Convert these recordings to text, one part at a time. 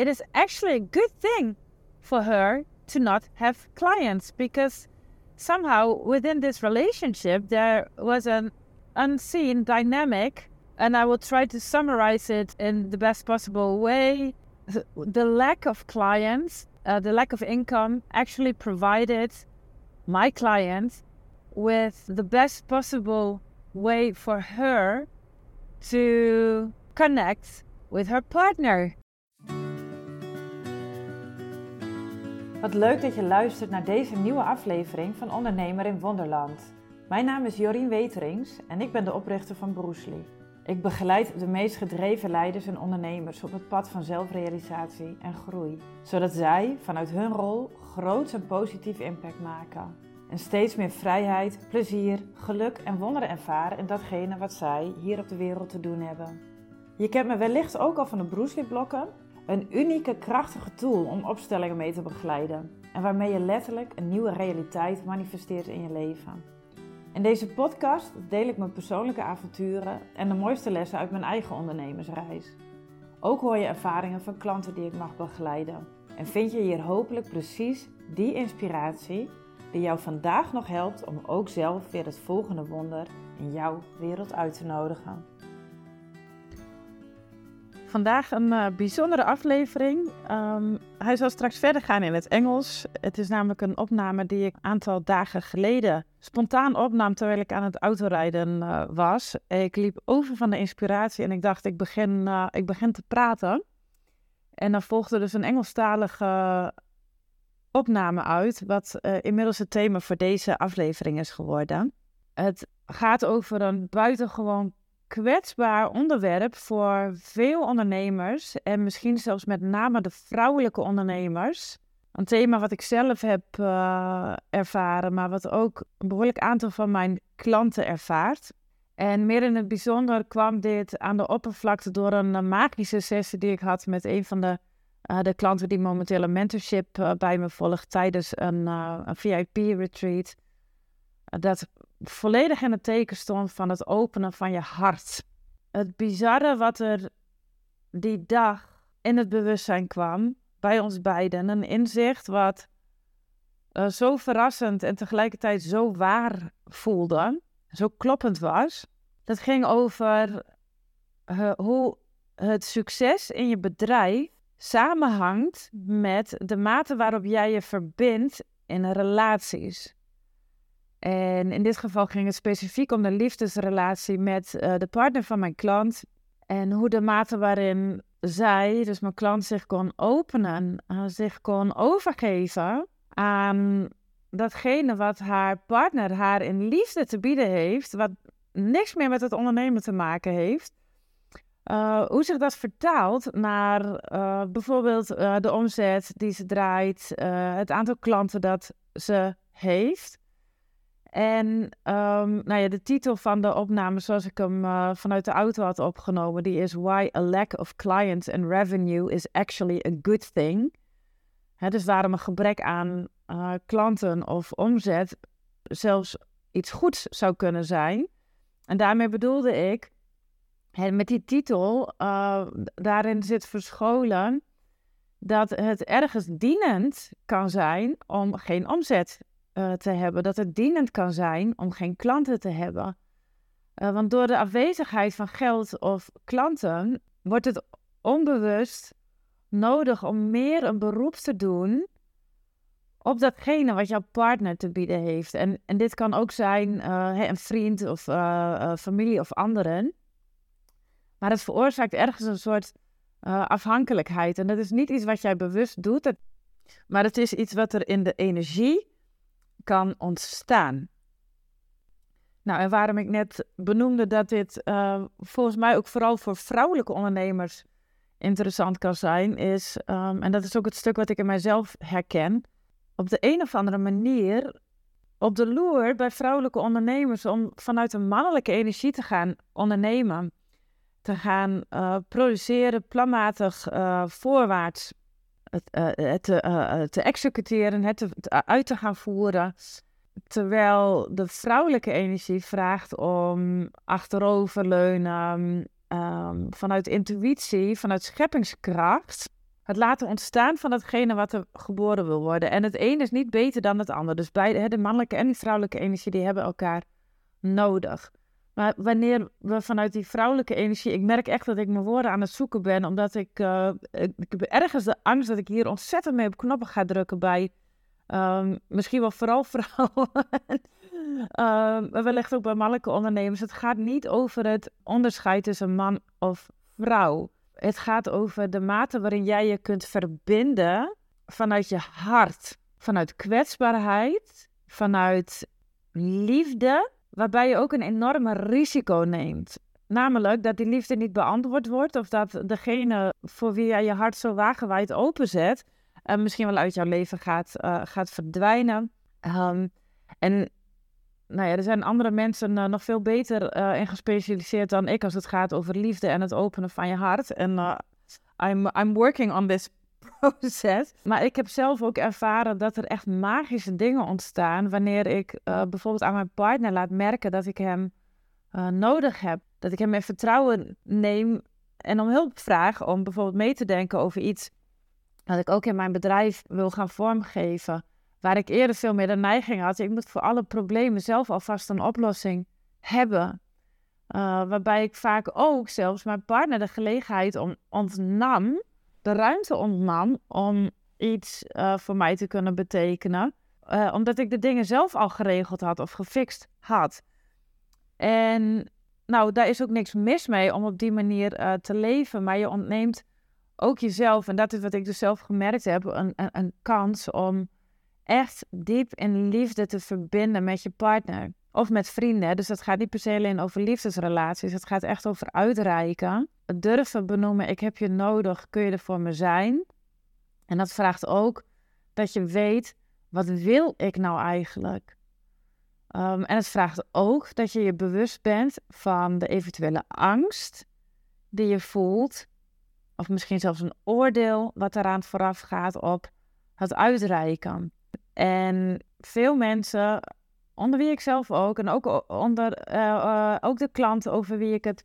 it is actually a good thing for her to not have clients because somehow within this relationship there was an unseen dynamic and I will try to summarize it in the best possible way. The lack of clients, uh, the lack of income actually provided my client with the best possible way for her to connect with her partner. Wat leuk dat je luistert naar deze nieuwe aflevering van Ondernemer in Wonderland. Mijn naam is Jorien Weterings en ik ben de oprichter van Broesli. Ik begeleid de meest gedreven leiders en ondernemers op het pad van zelfrealisatie en groei, zodat zij vanuit hun rol groot en positief impact maken. En steeds meer vrijheid, plezier, geluk en wonderen ervaren in datgene wat zij hier op de wereld te doen hebben. Je kent me wellicht ook al van de Bruce blokken, een unieke krachtige tool om opstellingen mee te begeleiden en waarmee je letterlijk een nieuwe realiteit manifesteert in je leven. In deze podcast deel ik mijn persoonlijke avonturen en de mooiste lessen uit mijn eigen ondernemersreis. Ook hoor je ervaringen van klanten die ik mag begeleiden. En vind je hier hopelijk precies die inspiratie die jou vandaag nog helpt om ook zelf weer het volgende wonder in jouw wereld uit te nodigen. Vandaag een uh, bijzondere aflevering. Um, hij zal straks verder gaan in het Engels. Het is namelijk een opname die ik een aantal dagen geleden spontaan opnam terwijl ik aan het autorijden uh, was. Ik liep over van de inspiratie en ik dacht, ik begin, uh, ik begin te praten. En dan volgde dus een Engelstalige opname uit, wat inmiddels het thema voor deze aflevering is geworden. Het gaat over een buitengewoon kwetsbaar onderwerp voor veel ondernemers en misschien zelfs met name de vrouwelijke ondernemers. Een thema wat ik zelf heb uh, ervaren, maar wat ook een behoorlijk aantal van mijn klanten ervaart. En meer in het bijzonder kwam dit aan de oppervlakte door een magische sessie die ik had met een van de, uh, de klanten die momenteel een mentorship bij me volgt tijdens een, een VIP-retreat. dat volledig in het teken stond van het openen van je hart. Het bizarre wat er die dag in het bewustzijn kwam, bij ons beiden, een inzicht wat uh, zo verrassend en tegelijkertijd zo waar voelde, zo kloppend was. Dat ging over uh, hoe het succes in je bedrijf samenhangt met de mate waarop jij je verbindt in relaties. En in dit geval ging het specifiek om de liefdesrelatie met uh, de partner van mijn klant. En hoe de mate waarin zij, dus mijn klant, zich kon openen, uh, zich kon overgeven aan datgene wat haar partner haar in liefde te bieden heeft, wat niks meer met het ondernemen te maken heeft. Uh, hoe zich dat vertaalt naar bijvoorbeeld de omzet die ze draait, het aantal klanten dat ze heeft. En um, nou ja, de titel van de opname, zoals ik hem uh, vanuit de auto had opgenomen, die is Why a lack of clients and revenue is actually a good thing. Dus waarom een gebrek aan uh, klanten of omzet zelfs iets goeds zou kunnen zijn. En daarmee bedoelde ik, met die titel, uh, daarin zit verscholen dat het ergens dienend kan zijn om geen omzet uh, te hebben, dat het dienend kan zijn om geen klanten te hebben. Uh, want door de afwezigheid van geld of klanten wordt het onbewust nodig om meer een beroep te doen op datgene wat jouw partner te bieden heeft. En, en dit kan ook zijn uh, een vriend of familie of anderen. Maar het veroorzaakt ergens een soort afhankelijkheid. En dat is niet iets wat jij bewust doet, maar het is iets wat er in de energie kan ontstaan. Nou, en waarom ik net benoemde dat dit uh, volgens mij ook vooral voor vrouwelijke ondernemers interessant kan zijn, is, um, en dat is ook het stuk wat ik in mijzelf herken, op de een of andere manier op de loer bij vrouwelijke ondernemers om vanuit een mannelijke energie te gaan ondernemen, te gaan uh, produceren, planmatig uh, voorwaarts het, uh, het uh, te executeren, het te, uit te gaan voeren. Terwijl de vrouwelijke energie vraagt om achteroverleunen, um, vanuit intuïtie, vanuit scheppingskracht, het laten ontstaan van datgene wat er geboren wil worden. En het een is niet beter dan het ander. Dus beide, de mannelijke en die vrouwelijke energie, die hebben elkaar nodig. Maar wanneer we vanuit die vrouwelijke energie, ik merk echt dat ik mijn woorden aan het zoeken ben, omdat ik, uh, ik, heb ergens de angst dat ik hier ontzettend mee op knoppen ga drukken bij um, misschien wel vooral vrouwen, um, maar wellicht ook bij mannelijke ondernemers. Het gaat niet over het onderscheid tussen man of vrouw. Het gaat over de mate waarin jij je kunt verbinden vanuit je hart, vanuit kwetsbaarheid, vanuit liefde, waarbij je ook een enorme risico neemt. Namelijk dat die liefde niet beantwoord wordt of dat degene voor wie jij je hart zo wagenwijd openzet, uh, misschien wel uit jouw leven gaat, uh, gaat verdwijnen. Um, en nou ja, er zijn andere mensen uh, nog veel beter in gespecialiseerd dan ik als het gaat over liefde en het openen van je hart. En I'm, I'm working on this Maar ik heb zelf ook ervaren dat er echt magische dingen ontstaan wanneer ik bijvoorbeeld aan mijn partner laat merken dat ik hem nodig heb. Dat ik hem in vertrouwen neem en om hulp vraag om bijvoorbeeld mee te denken over iets dat ik ook in mijn bedrijf wil gaan vormgeven. Waar ik eerder veel meer de neiging had, ik moet voor alle problemen zelf alvast een oplossing hebben. Uh, waarbij ik vaak ook zelfs mijn partner de gelegenheid om, ontnam, de ruimte ontnam om iets uh, voor mij te kunnen betekenen. Uh, omdat ik de dingen zelf al geregeld had of gefixt had. En nou, daar is ook niks mis mee om op die manier te leven. Maar je ontneemt ook jezelf, en dat is wat ik dus zelf gemerkt heb, een, een, een kans om echt diep in liefde te verbinden met je partner. Of met vrienden. Dus het gaat niet per se alleen over liefdesrelaties. Het gaat echt over uitreiken. Durven benoemen, ik heb je nodig, kun je er voor me zijn? En dat vraagt ook dat je weet, wat wil ik nou eigenlijk? Um, en het vraagt ook dat je je bewust bent van de eventuele angst die je voelt. Of misschien zelfs een oordeel wat eraan vooraf gaat op het uitreiken. En veel mensen, onder wie ik zelf ook, en ook onder uh, uh, ook de klanten over wie ik het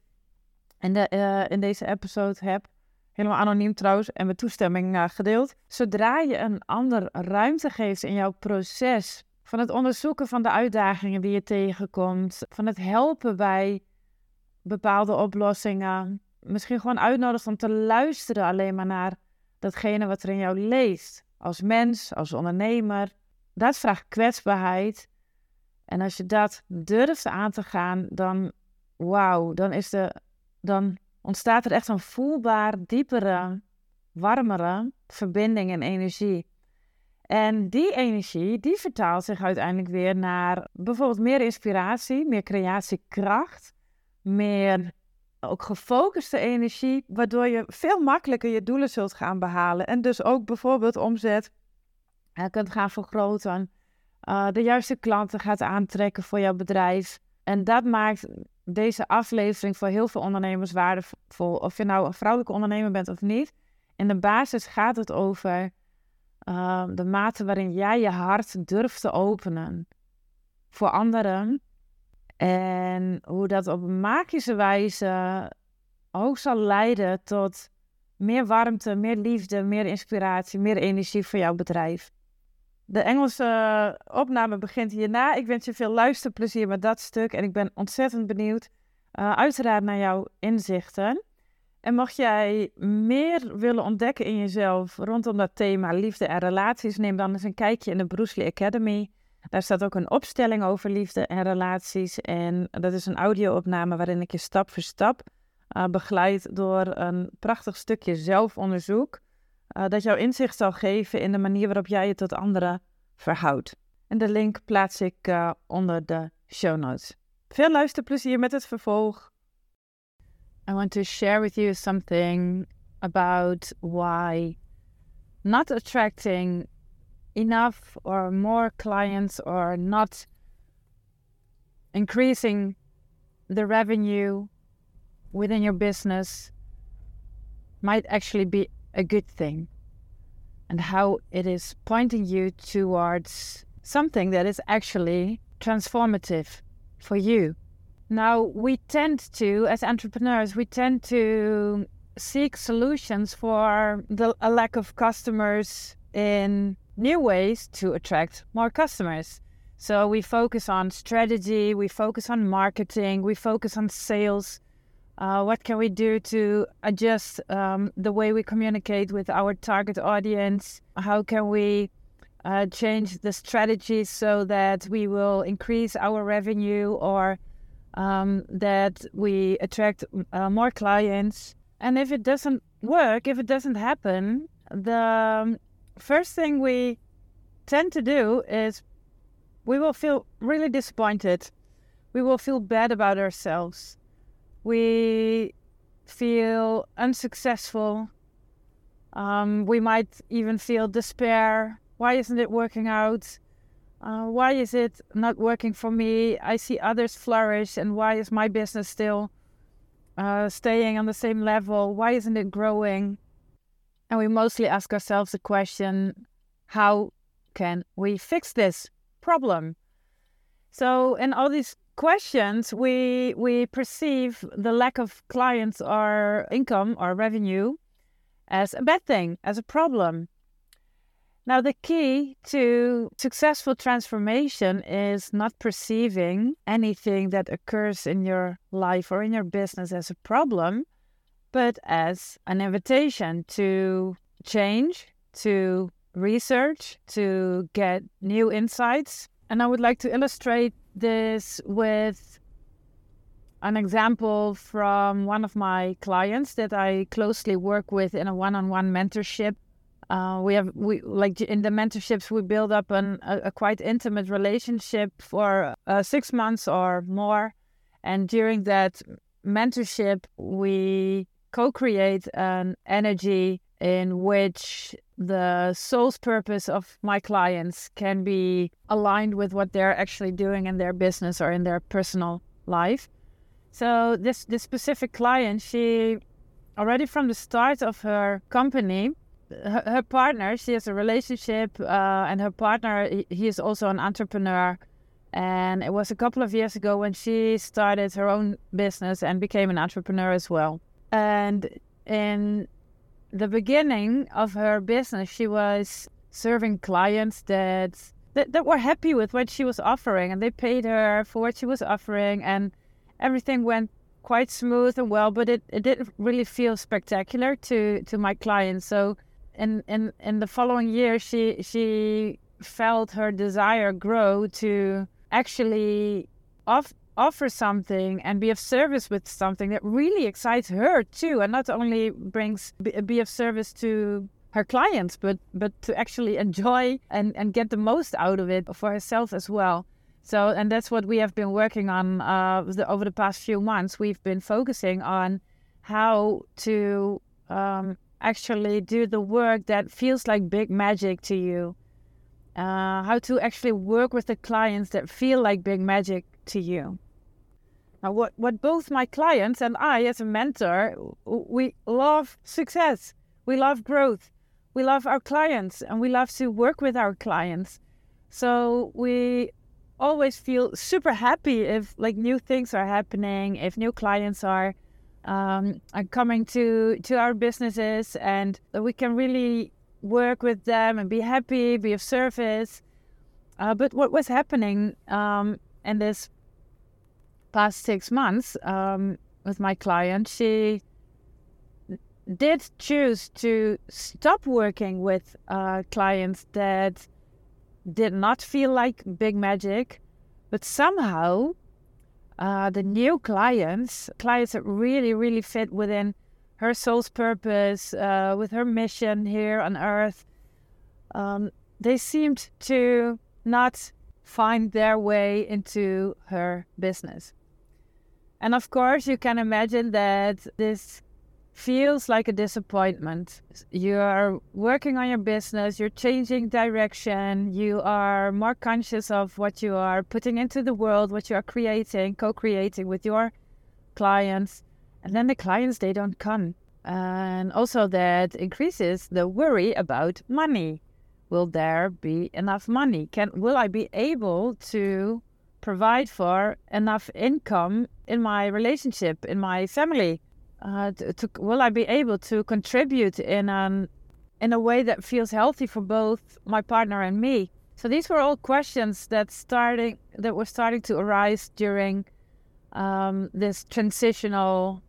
in, de, uh, in deze episode heb, helemaal anoniem trouwens en met toestemming gedeeld. Zodra je een ander ruimte geeft in jouw proces van het onderzoeken van de uitdagingen die je tegenkomt, van het helpen bij bepaalde oplossingen, misschien gewoon uitnodigt om te luisteren alleen maar naar datgene wat er in jou leest. Als mens, als ondernemer, dat vraagt kwetsbaarheid. En als je dat durft aan te gaan, dan wauw, dan, is de, dan ontstaat er echt een voelbaar diepere, warmere verbinding en energie. En die energie, die vertaalt zich uiteindelijk weer naar bijvoorbeeld meer inspiratie, meer creatiekracht, meer ook gefocuste energie, waardoor je veel makkelijker je doelen zult gaan behalen. En dus ook bijvoorbeeld omzet uh, kunt gaan vergroten. Uh, de juiste klanten gaat aantrekken voor jouw bedrijf. En dat maakt deze aflevering voor heel veel ondernemers waardevol. Of je nou een vrouwelijke ondernemer bent of niet. In de basis gaat het over uh, de mate waarin jij je hart durft te openen voor anderen. En hoe dat op magische wijze ook zal leiden tot meer warmte, meer liefde, meer inspiratie, meer energie voor jouw bedrijf. De Engelse eh, opname begint hierna. Ik wens je veel luisterplezier met dat stuk en ik ben ontzettend benieuwd, uh, uiteraard naar jouw inzichten. En mocht jij meer willen ontdekken in jezelf rondom dat thema liefde en relaties, neem dan eens een kijkje in de Bruce Lee Academy. Daar staat ook een opstelling over liefde en relaties. En dat is een audio-opname waarin ik je stap voor stap uh, begeleid door een prachtig stukje zelfonderzoek. Uh, dat jou inzicht zal geven in de manier waarop jij je tot anderen verhoudt. En de link plaats ik uh, onder de show notes. Veel luisterplezier met het vervolg. I want to share with you something about why not attracting enough or more clients or not increasing the revenue within your business might actually be a good thing and how it is pointing you towards something that is actually transformative for you. Now, we tend to, as entrepreneurs, we tend to seek solutions for the a lack of customers in new ways to attract more customers. So we focus on strategy, we focus on marketing, we focus on sales. Uh, what can we do to adjust um, the way we communicate with our target audience? How can we uh, change the strategy so that we will increase our revenue or um, that we attract uh, more clients? And if it doesn't work, if it doesn't happen, the um, first thing we tend to do is we will feel really disappointed. We will feel bad about ourselves. We feel unsuccessful. Um, we might even feel despair. Why isn't it working out? Uh, why is it not working for me? I see others flourish, and why is my business still uh, staying on the same level? Why isn't it growing? And we mostly ask ourselves the question how can we fix this problem? So, in all these questions, we, we perceive the lack of clients or income or revenue as a bad thing, as a problem. Now, the key to successful transformation is not perceiving anything that occurs in your life or in your business as a problem, but as an invitation to change, to research, to get new insights. And I would like to illustrate this with an example from one of my clients that I closely work with in a one-on-one mentorship. Uh, we have we like in the mentorships we build up an, a, a quite intimate relationship for uh, six months or more, and during that mentorship we co-create an energy in which the soul's purpose of my clients can be aligned with what they're actually doing in their business or in their personal life. So this this specific client, she already from the start of her company her, her partner, she has a relationship, uh, and her partner, he, he is also an entrepreneur. And it was a couple of years ago when she started her own business and became an entrepreneur as well. And in the beginning of her business, she was serving clients that, that that were happy with what she was offering, and they paid her for what she was offering, and everything went quite smooth and well. But it, it didn't really feel spectacular to to my clients. So in in in the following year she she felt her desire grow to actually off, offer something and be of service with something that really excites her too and not only brings be of service to her clients but but to actually enjoy and and get the most out of it for herself as well so and that's what we have been working on uh, the, over the past few months we've been focusing on how to um, actually do the work that feels like big magic to you. Uh, how to actually work with the clients that feel like big magic to you. Now, what, what both my clients and I, as a mentor, we love success, we love growth, we love our clients, and we love to work with our clients. So we always feel super happy if like new things are happening, if new clients are um, are coming to to our businesses, and we can really work with them and be happy, be of service. Uh, but what was happening um, in this past six months um, with my client, she did choose to stop working with uh, clients that did not feel like big magic, but somehow uh, the new clients, clients that really, really fit within her soul's purpose, uh, with her mission here on earth, um, they seemed to not find their way into her business. And of course, you can imagine that this feels like a disappointment. You are working on your business, you're changing direction, you are more conscious of what you are putting into the world, what you are creating, co creating with your clients. And then the clients, they don't come. And also, that increases the worry about money. Will there be enough money? Can will I be able to provide for enough income in my relationship, in my family? uh, to, to, will I be able to contribute in an in a way that feels healthy for both my partner and me? So these were all questions that starting that were starting to arise during um, this transitional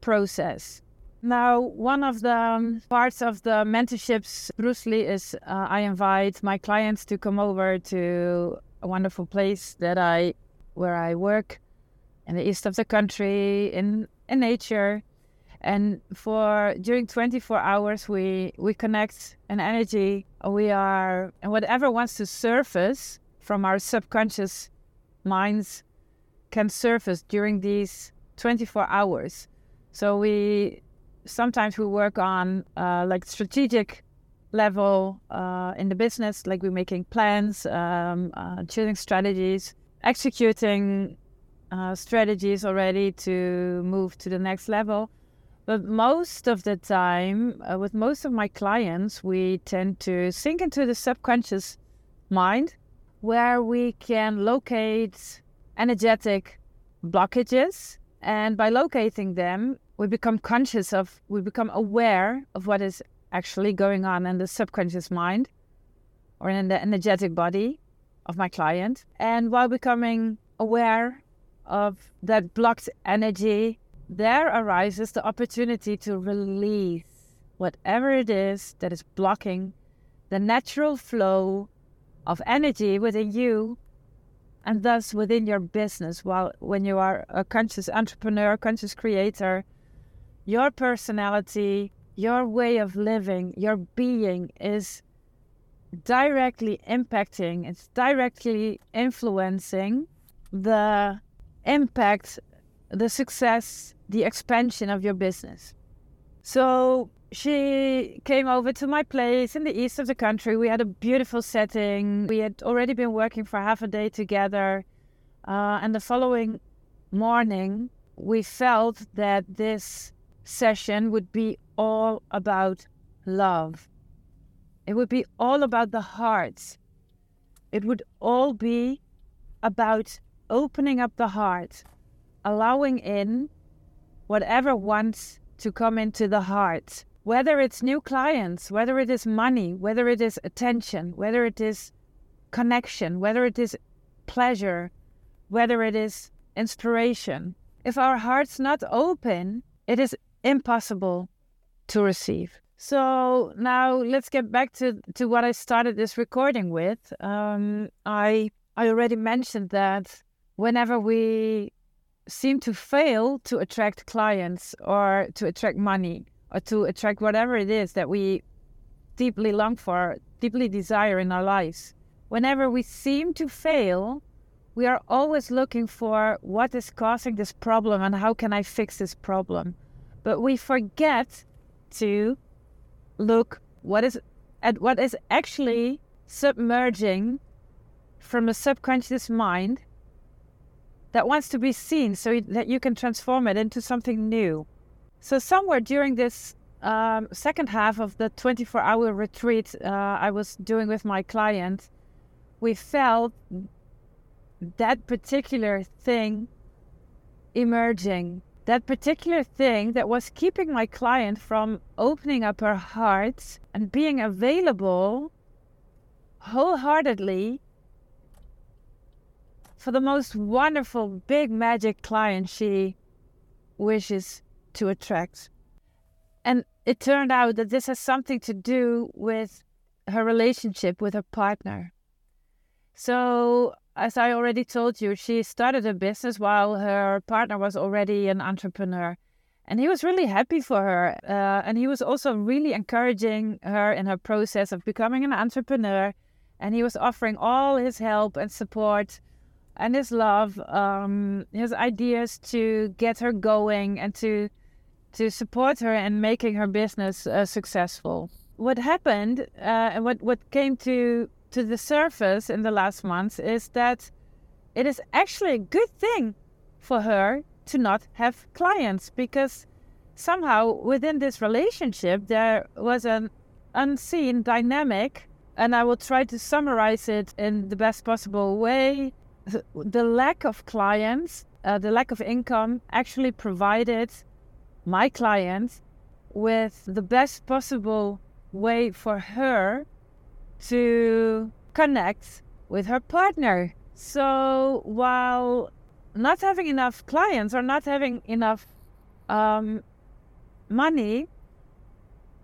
process. Now, one of the um, parts of the mentorships, Broesli, is uh, I invite my clients to come over to a wonderful place that I, where I work, in the east of the country, in in nature, and for during 24 hours we we connect an energy. We are and whatever wants to surface from our subconscious minds can surface during these 24 hours. So we sometimes we work on uh, like strategic level uh, in the business, like we're making plans, um, uh, choosing strategies, executing uh, strategies already to move to the next level. But most of the time, uh, with most of my clients, we tend to sink into the subconscious mind where we can locate energetic blockages. And by locating them, we become conscious of, we become aware of what is actually going on in the subconscious mind or in the energetic body of my client. And while becoming aware of that blocked energy, there arises the opportunity to release whatever it is that is blocking the natural flow of energy within you and thus within your business while when you are a conscious entrepreneur conscious creator your personality, your way of living, your being is directly impacting, it's directly influencing the impact, the success, the expansion of your business. So she came over to my place in the east of the country. We had a beautiful setting. We had already been working for half a day together. Uh, and the following morning, we felt that this session would be all about love. It would be all about the heart. It would all be about opening up the heart, allowing in whatever wants to come into the heart. Whether it's new clients, whether it is money, whether it is attention, whether it is connection, whether it is pleasure, whether it is inspiration. If our heart's not open, it is impossible to receive. So now let's get back to, to what I started this recording with. Um, I I already mentioned that whenever we seem to fail to attract clients or to attract money or to attract whatever it is that we deeply long for, deeply desire in our lives, whenever we seem to fail, we are always looking for what is causing this problem and how can I fix this problem but we forget to look what is at what is actually submerging from a subconscious mind that wants to be seen so that you can transform it into something new. So, somewhere during this um, second half of the 24 hour retreat uh, I was doing with my client, we felt that particular thing emerging that particular thing that was keeping my client from opening up her heart and being available wholeheartedly for the most wonderful big magic client she wishes to attract. And it turned out that this has something to do with her relationship with her partner. So as I already told you, she started a business while her partner was already an entrepreneur. And he was really happy for her. Uh, and he was also really encouraging her in her process of becoming an entrepreneur. And he was offering all his help and support and his love, um, his ideas to get her going and to to support her in making her business uh, successful. What happened uh, and what, what came to to the surface in the last months is that it is actually a good thing for her to not have clients because somehow within this relationship there was an unseen dynamic and I will try to summarize it in the best possible way. The lack of clients, uh, the lack of income actually provided my client with the best possible way for her to connect with her partner. So while not having enough clients or not having enough um, money,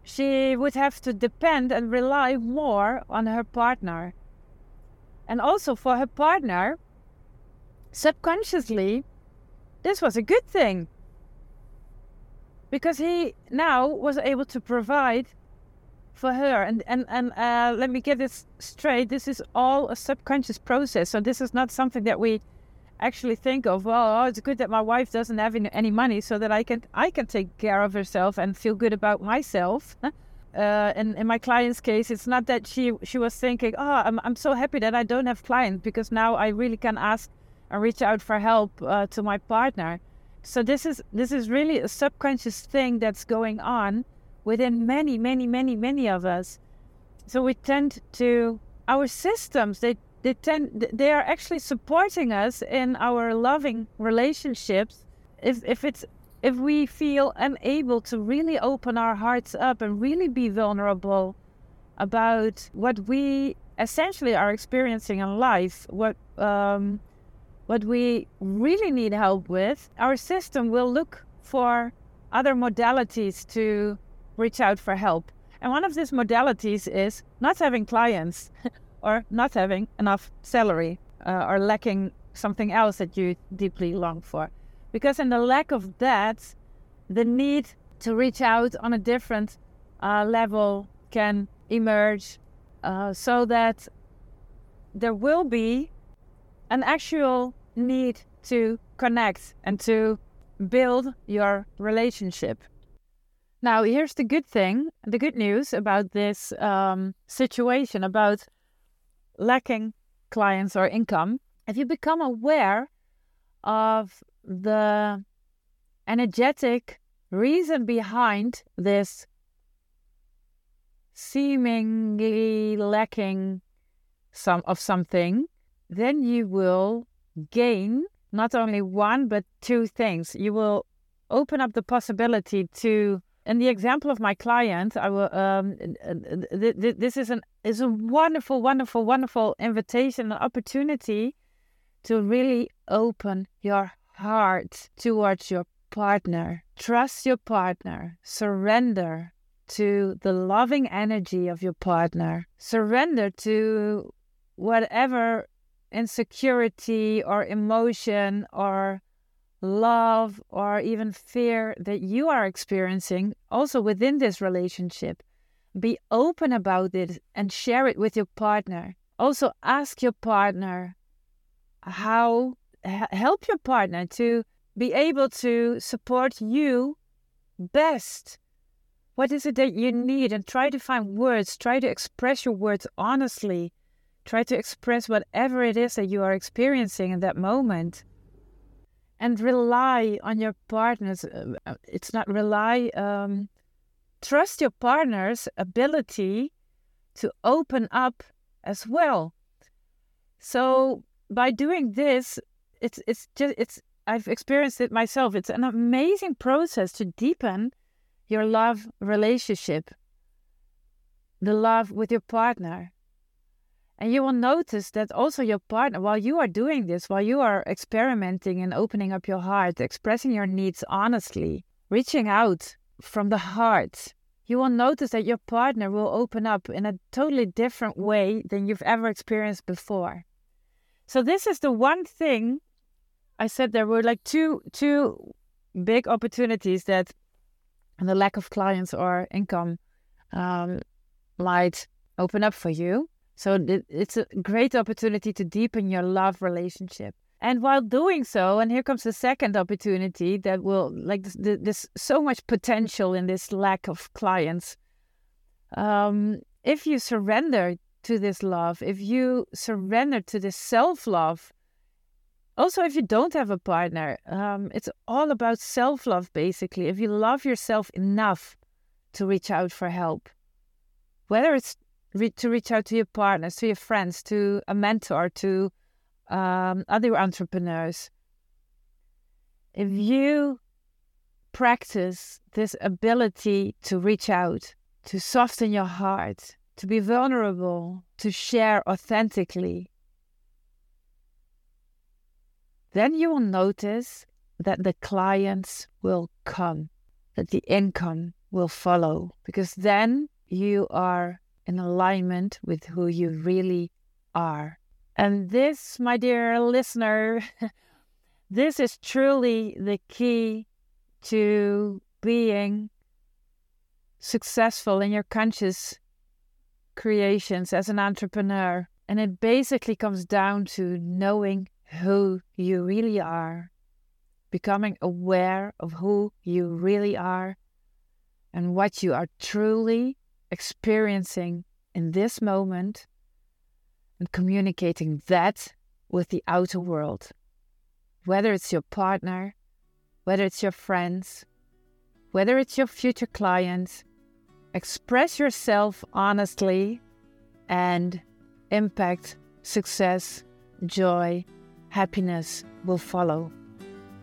she would have to depend and rely more on her partner. And also for her partner, subconsciously, this was a good thing because he now was able to provide for her. And and and uh, let me get this straight. This is all a subconscious process. So this is not something that we actually think of well oh, it's good that my wife doesn't have any money so that i can i can take care of herself and feel good about myself. Uh, and in my client's case it's not that she she was thinking oh i'm, I'm so happy that i don't have clients because now i really can ask and reach out for help uh, to my partner. So this is this is really a subconscious thing that's going on within many, many, many, many of us. So we tend to our systems they they tend they are actually supporting us in our loving relationships if if it's if we feel unable to really open our hearts up and really be vulnerable about what we essentially are experiencing in life what um, what we really need help with our system will look for other modalities to reach out for help. And one of these modalities is not having clients or not having enough salary uh, or lacking something else that you deeply long for. Because in the lack of that, the need to reach out on a different uh, level can emerge uh, so that there will be an actual need to connect and to build your relationship. Now, here's the good thing the good news about this um, situation about lacking clients or income. If you become aware of the energetic reason behind this seemingly lacking some of something, then you will gain not only one but two things. You will open up the possibility to in the example of my client, I will. Um, th- th- this is an is a wonderful, wonderful, wonderful invitation, an opportunity to really open your heart towards your partner. Trust your partner. Surrender to the loving energy of your partner. Surrender to whatever insecurity or emotion or love, or even fear that you are experiencing also within this relationship. Be open about it and share it with your partner. Also, ask your partner how, help your partner to be able to support you best. What is it that you need? And try to find words, try to express your words honestly. Try to express whatever it is that you are experiencing in that moment and rely on your partner's uh, it's not rely um, trust your partner's ability to open up as well. So by doing this it's it's just it's i've experienced it myself. It's an amazing process to deepen your love relationship the love with your partner and you will notice that also your partner, while you are doing this, while you are experimenting and opening up your heart, expressing your needs honestly, reaching out from the heart, you will notice that your partner will open up in a totally different way than you've ever experienced before. So this is the one thing I said there were like two two big opportunities that the lack of clients or income um, might open up for you. So it's a great opportunity to deepen your love relationship. And while doing so, and here comes the second opportunity that will, like, there's, this so much potential in this lack of clients. Um, if you surrender to this love, if you surrender to this self love, also if you don't have a partner, um, it's all about self love basically. If you love yourself enough to reach out for help, whether it's re- to reach out to your partners, to your friends, to a mentor, to um, other entrepreneurs. If you practice this ability to reach out, to soften your heart, to be vulnerable, to share authentically, then you will notice that the clients will come, that the income will follow, because then you are in alignment with who you really are. And this, my dear listener, this is truly the key to being successful in your conscious creations as an entrepreneur. And it basically comes down to knowing who you really are, becoming aware of who you really are and what you are truly experiencing in this moment, and communicating that with the outer world. Whether it's your partner, whether it's your friends, whether it's your future clients, express yourself honestly and impact, success, joy, happiness will follow.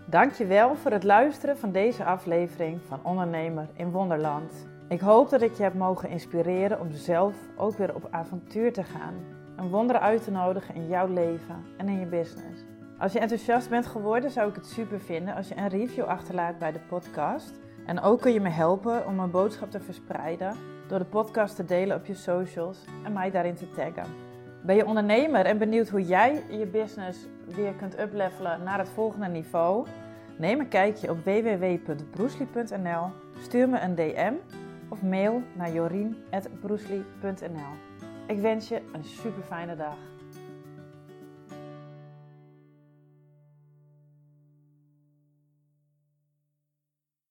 Dankjewel voor het luisteren van deze aflevering van Ondernemer in Wonderland. Ik hoop dat ik je heb mogen inspireren om zelf ook weer op avontuur te gaan. Een wonder uit te nodigen in jouw leven en in je business. Als je enthousiast bent geworden, zou ik het super vinden als je een review achterlaat bij de podcast. En ook kun je me helpen om mijn boodschap te verspreiden door de podcast te delen op je socials en mij daarin te taggen. Ben je ondernemer en benieuwd hoe jij je business weer kunt uplevelen naar het volgende niveau? Neem een kijkje op www.broesli.nl, stuur me een DM of mail naar jorien.broesli.nl. Ik wens je een super fijne dag.